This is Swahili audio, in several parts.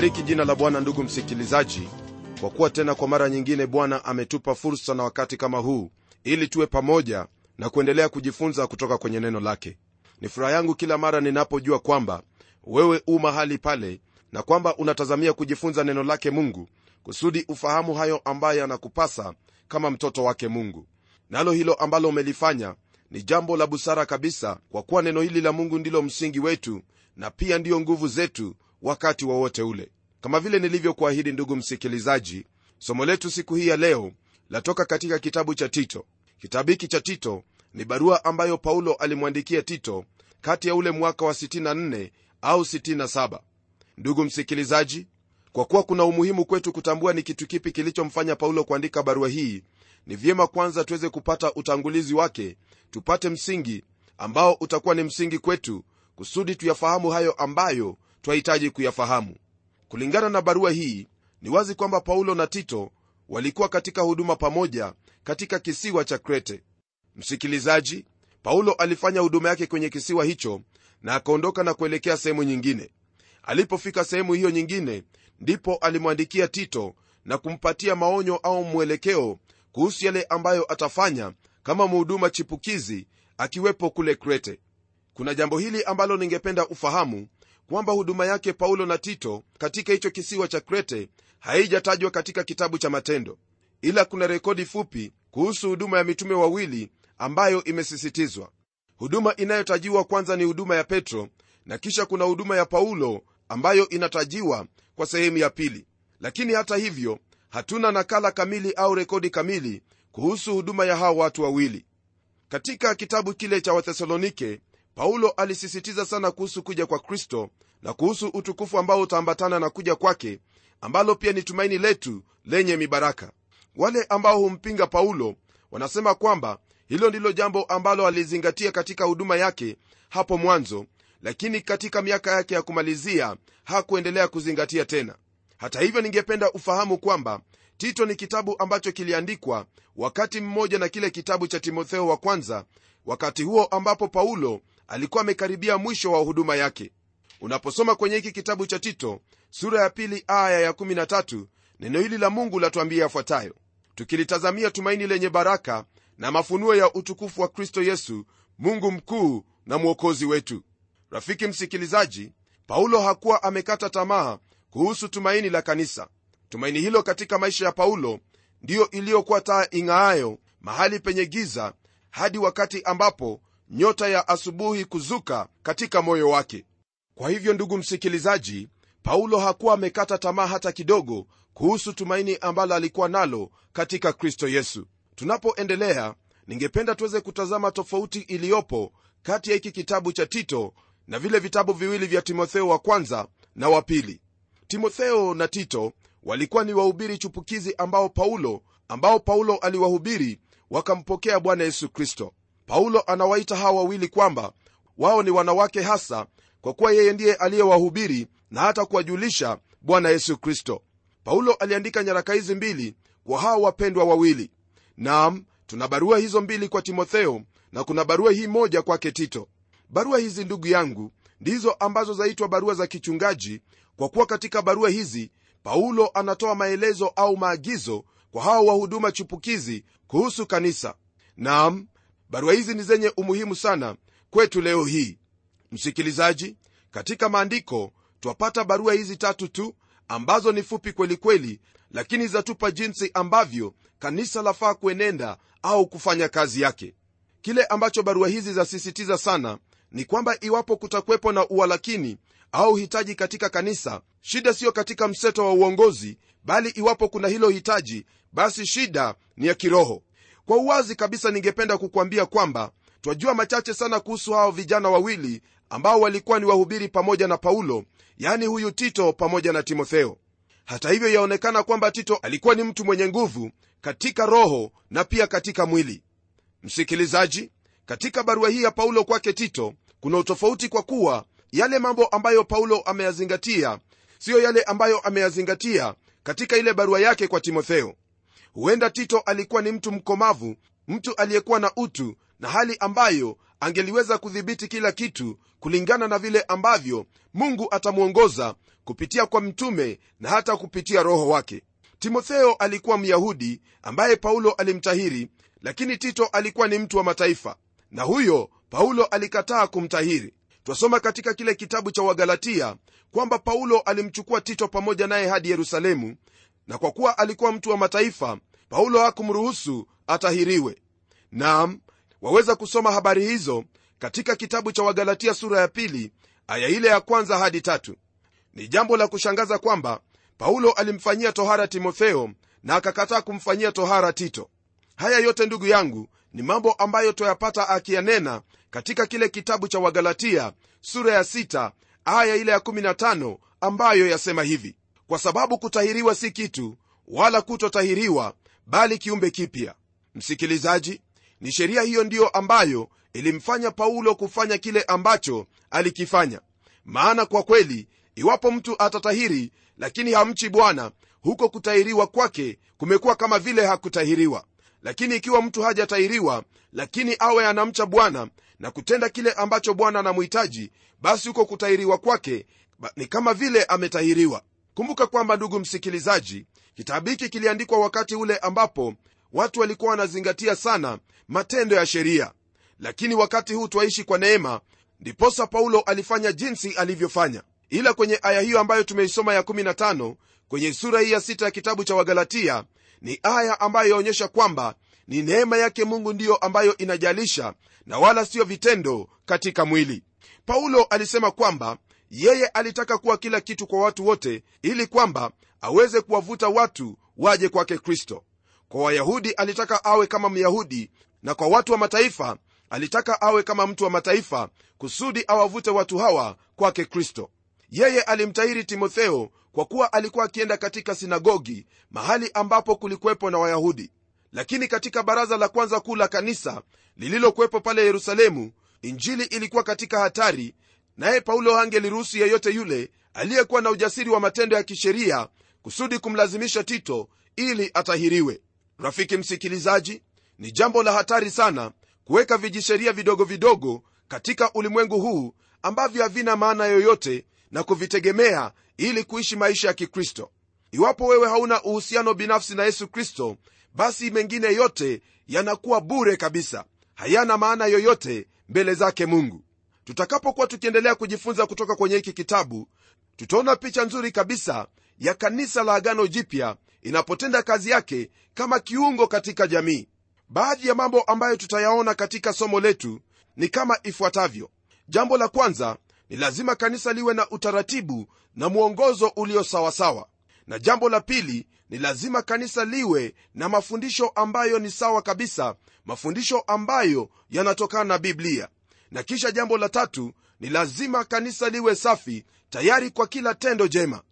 nalibariki jina la bwana ndugu msikilizaji kwa kuwa tena kwa mara nyingine bwana ametupa fursa na wakati kama huu ili tuwe pamoja na kuendelea kujifunza kutoka kwenye neno lake. Ni furaha yangu kila mara ninapojua kwamba wewe u mahali pale na kwamba unatazamia kujifunza neno lake mungu kusudi ufahamu hayo ambayo yanakupasa kama mtoto wake mungu. Nalo hilo ambalo umelifanya ni jambo la busara kabisa kwa kuwa neno hili la mungu ndilo msingi wetu na pia ndiyo nguvu zetu wakati wowote wa ule. Kama vile nilivyokuahidi ndugu msikilizaji somo letu siku hii ya leo latoka katika kitabu cha tito. Kitabu hiki cha tito ni barua ambayo paulo alimwandikia tito kati ya ule mwaka wa 64 au 67 ndugu msikilizaji kwa kuwa kuna umuhimu kwetu kutambua ni kitu kipi kilichomfanya paulo kuandika barua hii ni vyema kwanza tuweze kupata utangulizi wake tupate msingi ambao utakuwa ni msingi kwetu kusudi tuyafahamu hayo ambayo twahitaji kuyafahamu. Kulingana na barua hii ni wazi kwamba paulo na tito walikuwa katika huduma pamoja katika kisiwa cha krete msikilizaji paulo alifanya huduma yake kwenye kisiwa hicho na akaondoka na kuelekea sehemu nyingine. Alipofika sehemu hiyo nyingine ndipo alimwandikia tito na kumpatia maonyo au mwelekeo kuhusu yale ambayo atafanya kama mhuduma chipukizi akiwepo kule krete kuna jambo hili ambalo ningependa ufahamu kwamba huduma yake paulo na tito katika hicho kisiwa cha krete haijatajwa katika kitabu cha matendo ila kuna rekodi fupi kuhusu huduma ya mitume wawili ambayo imesisitizwa. Huduma inayotajiwa kwanza ni huduma ya petro na kisha kuna huduma ya paulo ambayo inatajiwa kwa sehemu ya pili. Lakini hata hivyo hatuna nakala kamili au rekodi kamili kuhusu huduma ya hawa watu wawili. Katika kitabu kile cha wathesalonike paulo alisisitiza sana kuhusu kuja kwa kristo na kuhusu utukufu ambao utaambatana na kuja kwake ambalo pia ni tumaini letu lenye mibaraka. Wale ambao humpinga paulo wanasema kwamba hilo ndilo jambo ambalo alizingatia katika huduma yake hapo mwanzo lakini katika miaka yake ya kumalizia hakuendelea kuzingatia tena. Hata hivyo ningependa ufahamu kwamba tito ni kitabu ambacho kiliandikwa wakati mmoja na kile kitabu cha timotheo wa kwanza wakati huo ambapo paulo alikuwa amekaribia mwisho wa huduma yake. Unaposoma kwenye hiki kitabu cha tito sura ya pili aya ya13 neno hili la mungu latuambia yafuatayo. Tukilitazamia tumaini lenye baraka na mafunuo ya utukufu wa kristo yesu mungu mkuu na mwokozi wetu. Rafiki msikilizaji paulo hakuwa amekata tamaa kuhusu tumaini la kanisa. Tumaini hilo katika maisha ya paulo ndiyo iliyokuwa taa ing'aayo mahali penye giza hadi wakati ambapo nyota ya asubuhi kuzuka katika moyo wake. Kwa hivyo ndugu msikilizaji paulo hakuwa amekata tamaa hata kidogo kuhusu tumaini ambalo alikuwa nalo katika kristo yesu. Tunapoendelea ningependa tuweze kutazama tofauti iliyopo kati ya hiki kitabu cha tito na vile vitabu viwili vya timotheo wa kwanza na wa pili. Timotheo na tito walikuwa ni wahubiri chupukizi ambao paulo ambao paulo aliwahubiri wakampokea bwana yesu kristo paulo anawaita hawa wawili kwamba wao ni wanawake hasa kwa kuwa yeye ndiye aliyewahubiri na hata kuwajulisha bwana yesu kristo. Paulo aliandika nyaraka hizi mbili kwa hawa wapendwa wawili. Nam tuna barua hizo mbili kwa timotheo na kuna barua hii moja kwake tito. Barua hizi ndugu yangu ndizo ambazo zaitwa barua za kichungaji kwa kuwa katika barua hizi paulo anatoa maelezo au maagizo kwa hawa wahuduma chupukizi kuhusu kanisa. Nam barua hizi ni zenye umuhimu sana kwetu leo hii. Msikilizaji katika maandiko twapata barua hizi tatu tu ambazo ni fupi kwelikweli kweli, lakini zatupa jinsi ambavyo kanisa lafaa kuenenda au kufanya kazi yake. Kile ambacho barua hizi zasisitiza sana ni kwamba iwapo kutakuwepo na uwalakini au hitaji katika kanisa shida siyo katika mseto wa uongozi bali iwapo kuna hilo hitaji basi shida ni ya kiroho kwa uwazi kabisa ningependa kukwambia kwamba twajua machache sana kuhusu hao vijana wawili ambao walikuwa ni wahubiri pamoja na paulo yaani huyu tito pamoja na timotheo. Hata hivyo yaonekana kwamba tito alikuwa ni mtu mwenye nguvu katika roho na pia katika mwili. Msikilizaji katika barua hii ya paulo kwake tito kuna utofauti kwa kuwa yale mambo ambayo paulo ameyazingatia siyo yale ambayo ameyazingatia katika ile barua yake kwa timotheo huenda tito alikuwa ni mtu mkomavu mtu aliyekuwa na utu na hali ambayo angeliweza kudhibiti kila kitu kulingana na vile ambavyo mungu atamwongoza kupitia kwa mtume na hata kupitia roho wake. Timotheo alikuwa myahudi ambaye paulo alimtahiri lakini tito alikuwa ni mtu wa mataifa. Na huyo paulo alikataa kumtahiri. Twasoma katika kile kitabu cha wagalatia kwamba paulo alimchukua tito pamoja naye hadi yerusalemu na kwa kuwa alikuwa mtu wa mataifa paulo hakumruhusu atahiriwe. Nam waweza kusoma habari hizo katika kitabu cha wagalatia sura ya pili aya ile ya kwanza hadi tatu. Ni jambo la kushangaza kwamba paulo alimfanyia tohara timotheo na akakataa kumfanyia tohara tito. Haya yote ndugu yangu ni mambo ambayo twayapata akiyanena katika kile kitabu cha wagalatia sura ya 6 aya ile ya 15 ambayo yasema hivi kwa sababu kutahiriwa si kitu wala kutotahiriwa bali kiumbe kipya. Msikilizaji ni sheria hiyo ndiyo ambayo ilimfanya paulo kufanya kile ambacho alikifanya. Maana kwa kweli iwapo mtu atatahiri lakini hamchi bwana huko kutahiriwa kwake kumekuwa kama vile hakutahiriwa. Lakini ikiwa mtu hajatahiriwa lakini awe anamcha bwana na kutenda kile ambacho bwana anamhitaji basi huko kutahiriwa kwake ni kama vile ametahiriwa kumbuka kwamba ndugu msikilizaji kitabu hiki kiliandikwa wakati ule ambapo watu walikuwa wanazingatia sana matendo ya sheria. Lakini wakati huu twaishi kwa neema ndiposa paulo alifanya jinsi alivyofanya. Ila kwenye aya hiyo ambayo tumeisoma ya 15 kwenye sura hii ya 6 ya kitabu cha wagalatia ni aya ambayo yaonyesha kwamba ni neema yake mungu ndiyo ambayo inajalisha na wala siyo vitendo katika mwili. Paulo alisema kwamba yeye alitaka kuwa kila kitu kwa watu wote ili kwamba aweze kuwavuta watu waje kwake kristo. Kwa wayahudi alitaka awe kama myahudi na kwa watu wa mataifa alitaka awe kama mtu wa mataifa kusudi awavute watu hawa kwake kristo. Yeye alimtahiri timotheo kwa kuwa alikuwa akienda katika sinagogi mahali ambapo kulikuwepo na wayahudi. Lakini katika baraza la kwanza kuu la kanisa lililokuwepo pale yerusalemu injili ilikuwa katika hatari naye paulo hangeliruhusu yeyote yule aliyekuwa na ujasiri wa matendo ya kisheria kusudi kumlazimisha tito ili atahiriwe. Rafiki msikilizaji ni jambo la hatari sana kuweka vijisheria vidogo vidogo katika ulimwengu huu ambavyo havina maana yoyote na kuvitegemea ili kuishi maisha ya kikristo. Iwapo wewe hauna uhusiano binafsi na yesu kristo basi mengine yote yanakuwa bure kabisa. Hayana maana yoyote mbele zake mungu tutakapokuwa tukiendelea kujifunza kutoka kwenye hiki kitabu tutaona picha nzuri kabisa ya kanisa la agano jipya inapotenda kazi yake kama kiungo katika jamii. Baadhi ya mambo ambayo tutayaona katika somo letu ni kama ifuatavyo. Jambo la kwanza ni lazima kanisa liwe na utaratibu na mwongozo ulio sawasawa. Na jambo la pili ni lazima kanisa liwe na mafundisho ambayo ni sawa kabisa mafundisho ambayo yanatokana na biblia na kisha jambo la tatu ni lazima kanisa liwe safi tayari kwa kila tendo jema.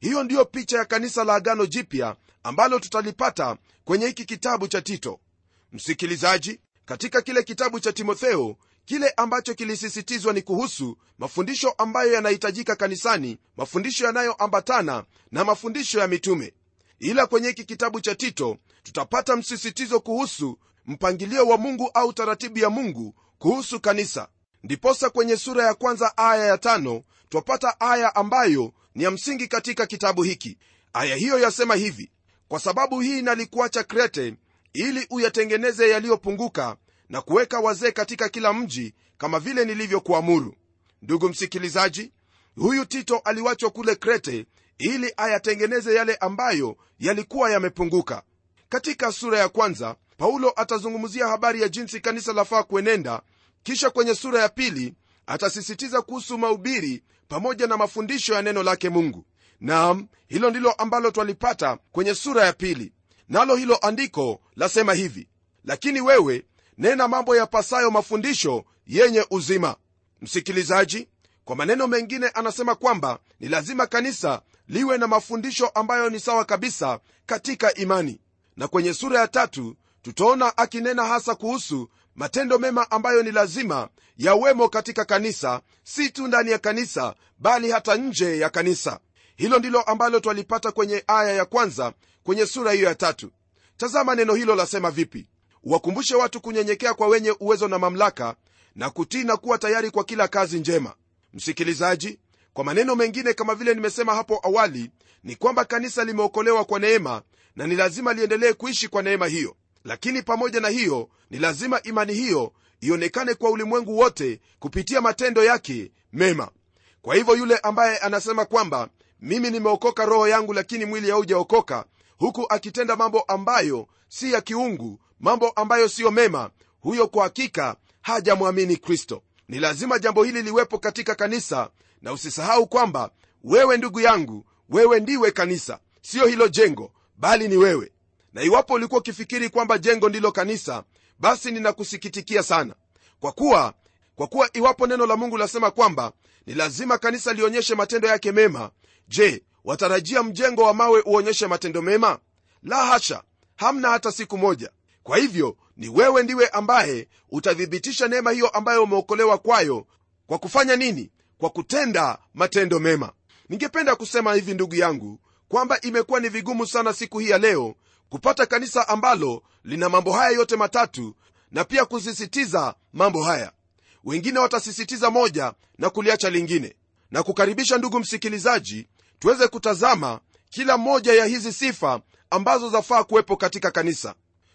Hiyo ndiyo picha ya kanisa la agano jipya ambalo tutalipata kwenye hiki kitabu cha tito. Msikilizaji katika kile kitabu cha timotheo kile ambacho kilisisitizwa ni kuhusu mafundisho ambayo yanahitajika kanisani mafundisho yanayoambatana na mafundisho ya mitume. Ila kwenye hiki kitabu cha tito tutapata msisitizo kuhusu mpangilio wa mungu au taratibu ya mungu kuhusu kanisa. Ndiposa kwenye sura ya kwanza aya ya tano twapata aya ambayo ni ya msingi katika kitabu hiki. Aya hiyo yasema hivi kwa sababu hii nalikuacha krete ili uyatengeneze yaliyopunguka na kuweka wazee katika kila mji kama vile nilivyokuamuru. Ndugu msikilizaji huyu tito aliwachwa kule krete ili ayatengeneze yale ambayo yalikuwa yamepunguka. Katika sura ya kwanza paulo atazungumzia habari ya jinsi kanisa lafaa kuenenda kisha kwenye sura ya pili atasisitiza kuhusu mahubiri pamoja na mafundisho ya neno lake mungu. Nam hilo ndilo ambalo twalipata kwenye sura ya pili. Nalo hilo andiko lasema hivi lakini wewe nena mambo yapasayo mafundisho yenye uzima. Msikilizaji kwa maneno mengine anasema kwamba ni lazima kanisa liwe na mafundisho ambayo ni sawa kabisa katika imani. Na kwenye sura ya tatu tutaona akinena hasa kuhusu matendo mema ambayo ni lazima yawemo katika kanisa si tu ndani ya kanisa bali hata nje ya kanisa. Hilo ndilo ambalo twalipata kwenye aya ya kwanza kwenye sura hiyo ya tatu. Tazama neno hilo lasema vipi? Wakumbushe watu kunyenyekea kwa wenye uwezo na mamlaka na kutii na kuwa tayari kwa kila kazi njema. Msikilizaji kwa maneno mengine kama vile nimesema hapo awali ni kwamba kanisa limeokolewa kwa neema na ni lazima liendelee kuishi kwa neema hiyo lakini pamoja na hiyo ni lazima imani hiyo ionekane kwa ulimwengu wote kupitia matendo yake mema. Kwa hivyo yule ambaye anasema kwamba mimi nimeokoka roho yangu lakini mwili haujaokoka huku akitenda mambo ambayo si ya kiungu mambo ambayo siyo mema huyo kwa hakika hajamwamini kristo. Ni lazima jambo hili liwepo katika kanisa na usisahau kwamba wewe ndugu yangu wewe ndiwe kanisa. Siyo hilo jengo bali ni wewe na iwapo ulikuwa ukifikiri kwamba jengo ndilo kanisa basi ninakusikitikia sana. Kwa kuwa kwa kuwa iwapo neno la mungu lasema kwamba ni lazima kanisa lionyeshe matendo yake mema je watarajia mjengo wa mawe uonyeshe matendo mema? La hasha hamna hata siku moja. Kwa hivyo ni wewe ndiwe ambaye utathibitisha neema hiyo ambayo umeokolewa kwayo kwa kufanya nini? Kwa kutenda matendo mema. Ningependa kusema hivi ndugu yangu kwamba imekuwa ni vigumu sana siku hii ya leo kupata kanisa ambalo lina mambo haya yote matatu na pia kusisitiza mambo haya. Wengine watasisitiza moja na kuliacha lingine. Na kukaribisha ndugu msikilizaji tuweze kutazama kila moja ya hizi sifa ambazo zafaa kuwepo katika kanisa.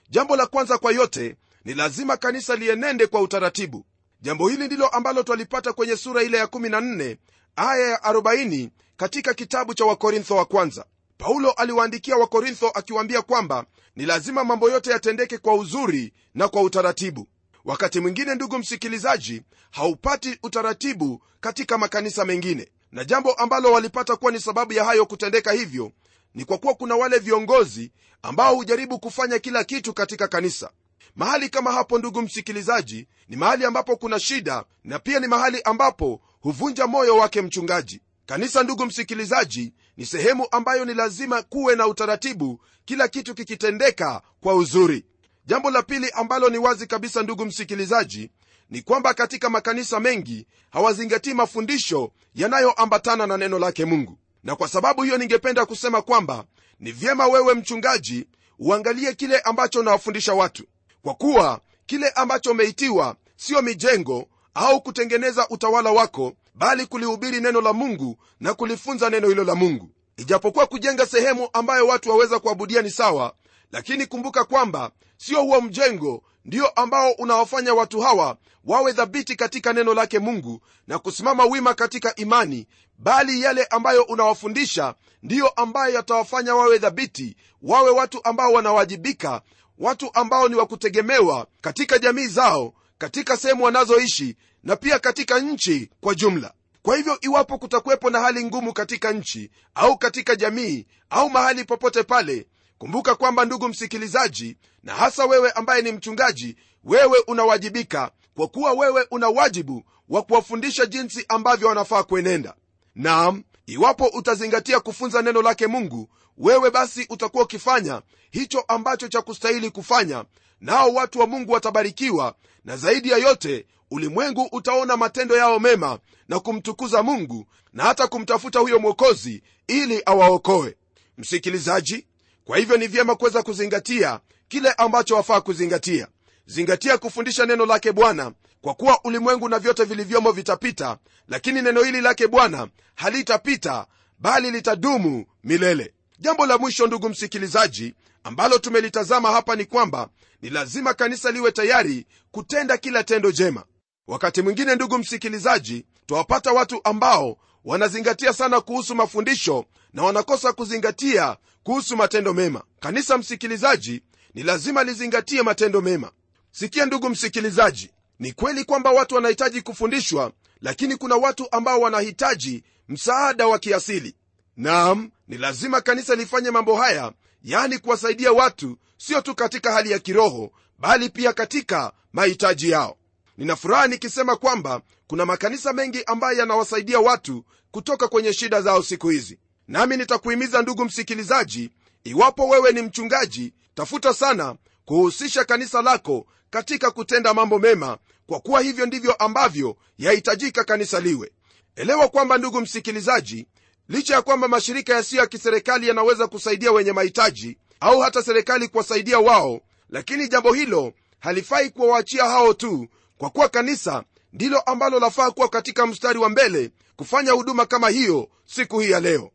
Jambo la kwanza kwa yote ni lazima kanisa lienende kwa utaratibu. Jambo hili ndilo ambalo twalipata kwenye sura ile ya 14 aya ya 40 katika kitabu cha wakorintho wa kwanza paulo aliwaandikia wakorintho akiwaambia kwamba ni lazima mambo yote yatendeke kwa uzuri na kwa utaratibu. Wakati mwingine ndugu msikilizaji haupati utaratibu katika makanisa mengine. Na jambo ambalo walipata kuwa ni sababu ya hayo kutendeka hivyo ni kwa kuwa kuna wale viongozi ambao hujaribu kufanya kila kitu katika kanisa. Mahali kama hapo ndugu msikilizaji ni mahali ambapo kuna shida na pia ni mahali ambapo huvunja moyo wake mchungaji. Kanisa ndugu msikilizaji ni sehemu ambayo ni lazima kuwe na utaratibu kila kitu kikitendeka kwa uzuri. Jambo la pili ambalo ni wazi kabisa ndugu msikilizaji ni kwamba katika makanisa mengi hawazingatii mafundisho yanayoambatana na neno lake mungu. Na kwa sababu hiyo ningependa kusema kwamba ni vyema wewe mchungaji uangalie kile ambacho unawafundisha watu. Kwa kuwa kile ambacho umeitiwa siyo mijengo au kutengeneza utawala wako bali kulihubiri neno la mungu na kulifunza neno hilo la mungu. Ijapokuwa kujenga sehemu ambayo watu waweza kuabudia ni sawa lakini kumbuka kwamba sio huo mjengo ndio ambao unawafanya watu hawa wawe dhabiti katika neno lake mungu na kusimama wima katika imani bali yale ambayo unawafundisha ndiyo ambayo yatawafanya wawe dhabiti wawe watu ambao wanawajibika watu ambao ni wakutegemewa katika jamii zao katika sehemu wanazoishi na pia katika nchi kwa jumla. Kwa hivyo iwapo kutakuwepo na hali ngumu katika nchi au katika jamii au mahali popote pale kumbuka kwamba ndugu msikilizaji na hasa wewe ambaye ni mchungaji wewe unawajibika kwa kuwa wewe una wajibu wa kuwafundisha jinsi ambavyo wanafaa kuenenda. Naam iwapo utazingatia kufunza neno lake mungu wewe basi utakuwa ukifanya hicho ambacho cha kustahili kufanya nao watu wa mungu watabarikiwa na zaidi ya yote ulimwengu utaona matendo yao mema na kumtukuza mungu na hata kumtafuta huyo mwokozi ili awaokoe. Msikilizaji kwa hivyo ni vyema kuweza kuzingatia kile ambacho wafaa kuzingatia. Zingatia kufundisha neno lake bwana kwa kuwa ulimwengu na vyote vilivyomo vitapita lakini neno hili lake bwana halitapita bali litadumu milele. Jambo la mwisho ndugu msikilizaji ambalo tumelitazama hapa ni kwamba ni lazima kanisa liwe tayari kutenda kila tendo jema. Wakati mwingine ndugu msikilizaji twawapata watu ambao wanazingatia sana kuhusu mafundisho na wanakosa kuzingatia kuhusu matendo mema. Kanisa msikilizaji ni lazima lizingatie matendo mema. Sikia ndugu msikilizaji ni kweli kwamba watu wanahitaji kufundishwa lakini kuna watu ambao wanahitaji msaada wa kiasili. Naam ni lazima kanisa lifanye mambo haya yani kuwasaidia watu sio tu katika hali ya kiroho bali pia katika mahitaji yao. Ninafuraha nikisema kwamba kuna makanisa mengi ambayo yanawasaidia watu kutoka kwenye shida zao siku hizi. Nami nitakuhimiza ndugu msikilizaji iwapo wewe ni mchungaji tafuta sana kuhusisha kanisa lako katika kutenda mambo mema kwa kuwa hivyo ndivyo ambavyo yahitajika kanisa liwe. Elewa kwamba ndugu msikilizaji licha ya kwamba mashirika yasiyo ya kiserikali yanaweza kusaidia wenye mahitaji au hata serikali kuwasaidia wao lakini jambo hilo halifai kuwawachia hao tu kwa kuwa kanisa ndilo ambalo lafaa kuwa katika mstari wa mbele kufanya huduma kama hiyo siku hii ya leo.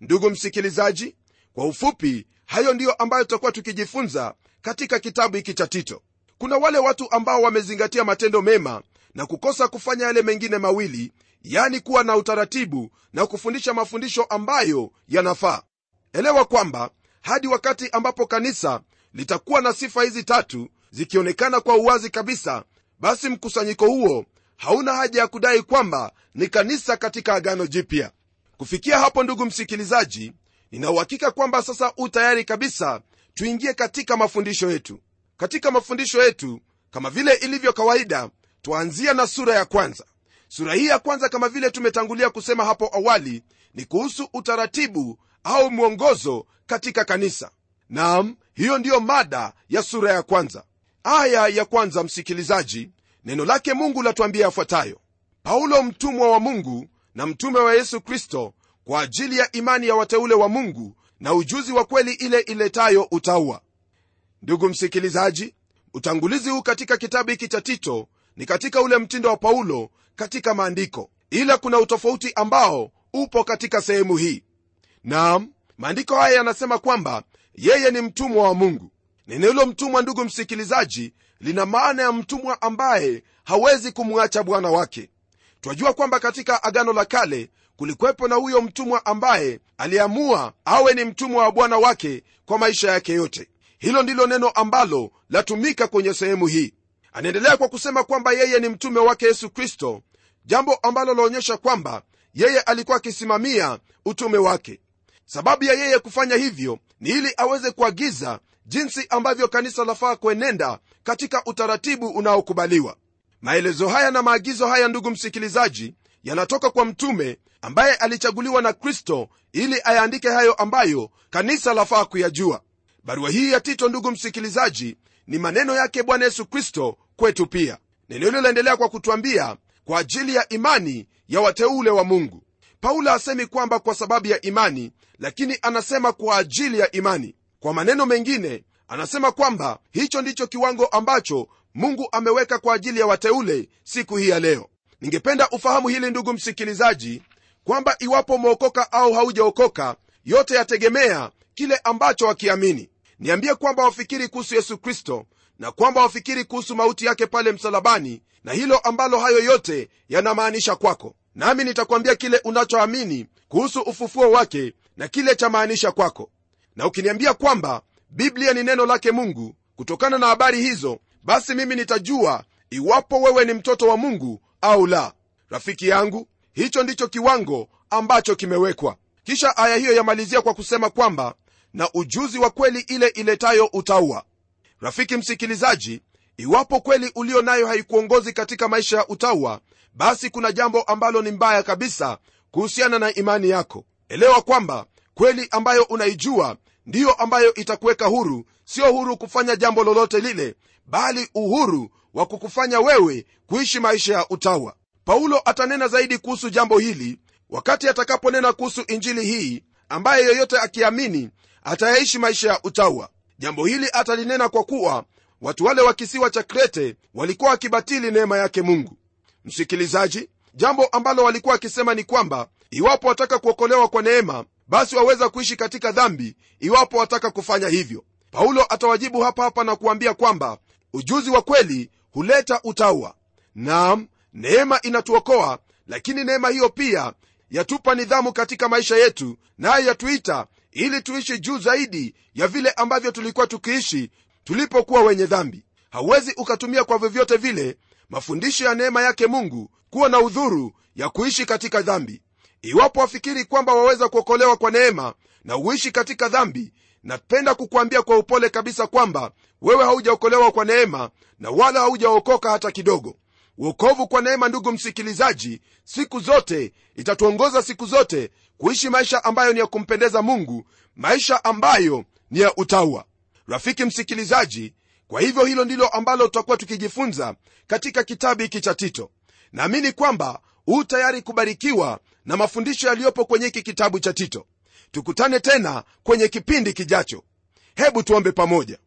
Ndugu msikilizaji kwa ufupi hayo ndiyo ambayo tutakuwa tukijifunza katika kitabu hiki cha tito. Kuna wale watu ambao wamezingatia matendo mema na kukosa kufanya yale mengine mawili yani kuwa na utaratibu na kufundisha mafundisho ambayo yanafaa. Elewa kwamba hadi wakati ambapo kanisa litakuwa na sifa hizi tatu zikionekana kwa uwazi kabisa basi mkusanyiko huo hauna haja ya kudai kwamba ni kanisa katika agano jipya. Kufikia hapo ndugu msikilizaji ninauhakika kwamba sasa u tayari kabisa tuingie katika mafundisho yetu. Katika mafundisho yetu kama vile ilivyo kawaida twaanzia na sura ya kwanza sura hii ya kwanza kama vile tumetangulia kusema hapo awali ni kuhusu utaratibu au mwongozo katika kanisa. Nam hiyo ndiyo mada ya sura ya kwanza. Aya ya kwanza msikilizaji neno lake mungu latuambia yafuatayo. Paulo mtumwa wa mungu na mtume wa yesu kristo kwa ajili ya imani ya wateule wa mungu na ujuzi wa kweli ile iletayo utaua ndugu msikilizaji utangulizi huu katika kitabu hiki cha tito ni katika ule mtindo wa paulo katika maandiko ila kuna utofauti ambao upo katika sehemu hii. Nam maandiko haya yanasema kwamba yeye ni mtumwa wa mungu. Neno hilo mtumwa ndugu msikilizaji lina maana ya mtumwa ambaye hawezi kumwacha bwana wake. Twajua kwamba katika agano la kale kulikwepo na huyo mtumwa ambaye aliamua awe ni mtumwa wa bwana wake kwa maisha yake yote. Hilo ndilo neno ambalo latumika kwenye sehemu hii anaendelea kwa kusema kwamba yeye ni mtume wake yesu kristo jambo ambalo laonyesha kwamba yeye alikuwa akisimamia utume wake. Sababu ya yeye kufanya hivyo ni ili aweze kuagiza jinsi ambavyo kanisa lafaa kuenenda katika utaratibu unaokubaliwa. Maelezo haya na maagizo haya ndugu msikilizaji yanatoka kwa mtume ambaye alichaguliwa na kristo ili ayaandike hayo ambayo kanisa lafaa kuyajua. Barua hii ya tito ndugu msikilizaji ni maneno yake bwana yesu kristo kwetu pia. Neno hilo laendelea kwa kutwambia kwa ajili ya imani ya wateule wa mungu. Paulo asemi kwamba kwa sababu ya imani lakini anasema kwa ajili ya imani. Kwa maneno mengine anasema kwamba hicho ndicho kiwango ambacho mungu ameweka kwa ajili ya wateule siku hii ya leo. Ningependa ufahamu hili ndugu msikilizaji kwamba iwapo umeokoka au haujaokoka yote yategemea kile ambacho wakiamini niambie kwamba wafikiri kuhusu yesu kristo na kwamba wafikiri kuhusu mauti yake pale msalabani na hilo ambalo hayo yote yanamaanisha kwako. Nami nitakwambia kile unachoamini kuhusu ufufuo wake na kile cha maanisha kwako. Na ukiniambia kwamba biblia ni neno lake mungu kutokana na habari hizo basi mimi nitajua iwapo wewe ni mtoto wa mungu au la. Rafiki yangu hicho ndicho kiwango ambacho kimewekwa. Kisha aya hiyo yamalizia kwa kusema kwamba na ujuzi wa kweli ile iletayo utaua. Rafiki msikilizaji iwapo kweli ulio nayo haikuongozi katika maisha ya utaua basi kuna jambo ambalo ni mbaya kabisa kuhusiana na imani yako. Elewa kwamba kweli ambayo unaijua ndiyo ambayo itakuweka huru sio huru kufanya jambo lolote lile bali uhuru wa kukufanya wewe kuishi maisha ya utawa paulo atanena zaidi kuhusu jambo hili wakati atakaponena kuhusu injili hii ambaye yoyote akiamini atayaishi maisha ya utawa. Jambo hili atalinena kwa kuwa watu wale wa kisiwa cha krete walikuwa wakibatili neema yake mungu. Msikilizaji jambo ambalo walikuwa wakisema ni kwamba iwapo wataka kuokolewa kwa neema basi waweza kuishi katika dhambi iwapo wataka kufanya hivyo. Paulo atawajibu hapa hapa na kuambia kwamba ujuzi wa kweli huleta utaua naam neema inatuokoa lakini neema hiyo pia yatupa nidhamu katika maisha yetu naye yatuita ili tuishi juu zaidi ya vile ambavyo tulikuwa tukiishi tulipokuwa wenye dhambi. Hauwezi ukatumia kwa vyovyote vile mafundisho ya neema yake mungu kuwa na udhuru ya kuishi katika dhambi. Iwapo wafikiri kwamba waweza kuokolewa kwa neema na uishi katika dhambi napenda kukuambia kwa upole kabisa kwamba wewe haujaokolewa kwa neema na wala haujaokoka hata kidogo uokovu kwa neema ndugu msikilizaji siku zote itatuongoza siku zote kuishi maisha ambayo ni ya kumpendeza mungu maisha ambayo ni ya utaua. Rafiki msikilizaji kwa hivyo hilo ndilo ambalo tutakuwa tukijifunza katika kitabu hiki cha tito. Naamini kwamba huu tayari kubarikiwa na mafundisho yaliyopo kwenye hiki kitabu cha tito. Tukutane tena kwenye kipindi kijacho. Hebu tuombe pamoja.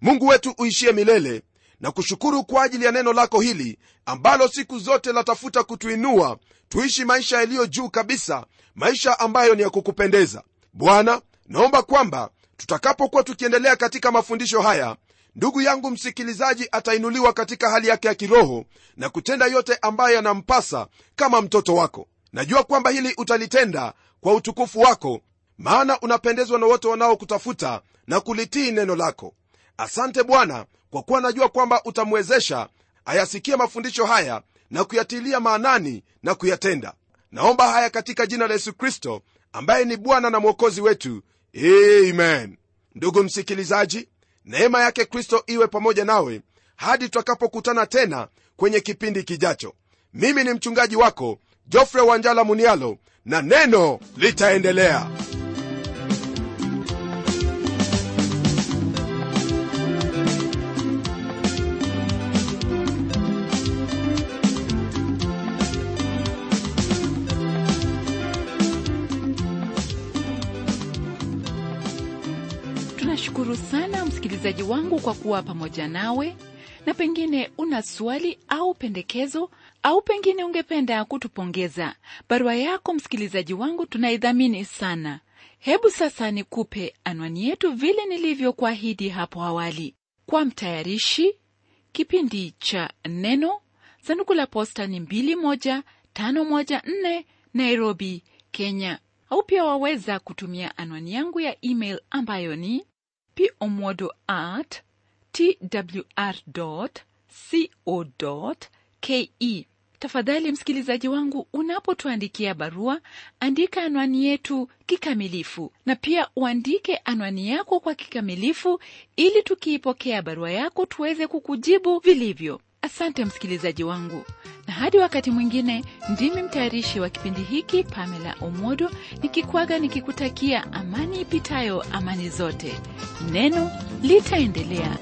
Mungu wetu uishie milele na kushukuru kwa ajili ya neno lako hili ambalo siku zote latafuta kutuinua tuishi maisha yaliyo juu kabisa maisha ambayo ni ya kukupendeza. Bwana naomba kwamba tutakapokuwa tukiendelea katika mafundisho haya ndugu yangu msikilizaji atainuliwa katika hali yake ya kiroho na kutenda yote ambayo yanampasa kama mtoto wako. Najua kwamba hili utalitenda kwa utukufu wako maana unapendezwa na wote wanaokutafuta na kulitii neno lako asante bwana kwa kuwa najua kwamba utamwezesha ayasikie mafundisho haya na kuyatilia maanani na kuyatenda. Naomba haya katika jina la yesu kristo ambaye ni bwana na mwokozi wetu. Amen. Ndugu msikilizaji neema yake kristo iwe pamoja nawe hadi tutakapokutana tena kwenye kipindi kijacho. Mimi ni mchungaji wako jofre wanjala munialo na neno litaendelea tunashukuru sana msikilizaji wangu kwa kuwa pamoja nawe. Na pengine una swali au pendekezo au pengine ungependa kutupongeza barua yako msikilizaji wangu tunaidhamini sana. Hebu sasa nikupe anwani yetu vile nilivyokuahidi hapo awali. Kwa mtayarishi kipindi cha neno sanduku la posta ni 21514 nairobi kenya. Au pia waweza kutumia anwani yangu ya email ambayo ni pomodo at twr co ke tafadhali msikilizaji wangu unapotuandikia barua andika anwani yetu kikamilifu. Na pia uandike anwani yako kwa kikamilifu ili tukiipokea barua yako tuweze kukujibu vilivyo asante msikilizaji wangu. Na hadi wakati mwingine ndimi mtayarishi wa kipindi hiki pamela omodo nikikwaga nikikutakia amani ipitayo amani zote. Neno litaendelea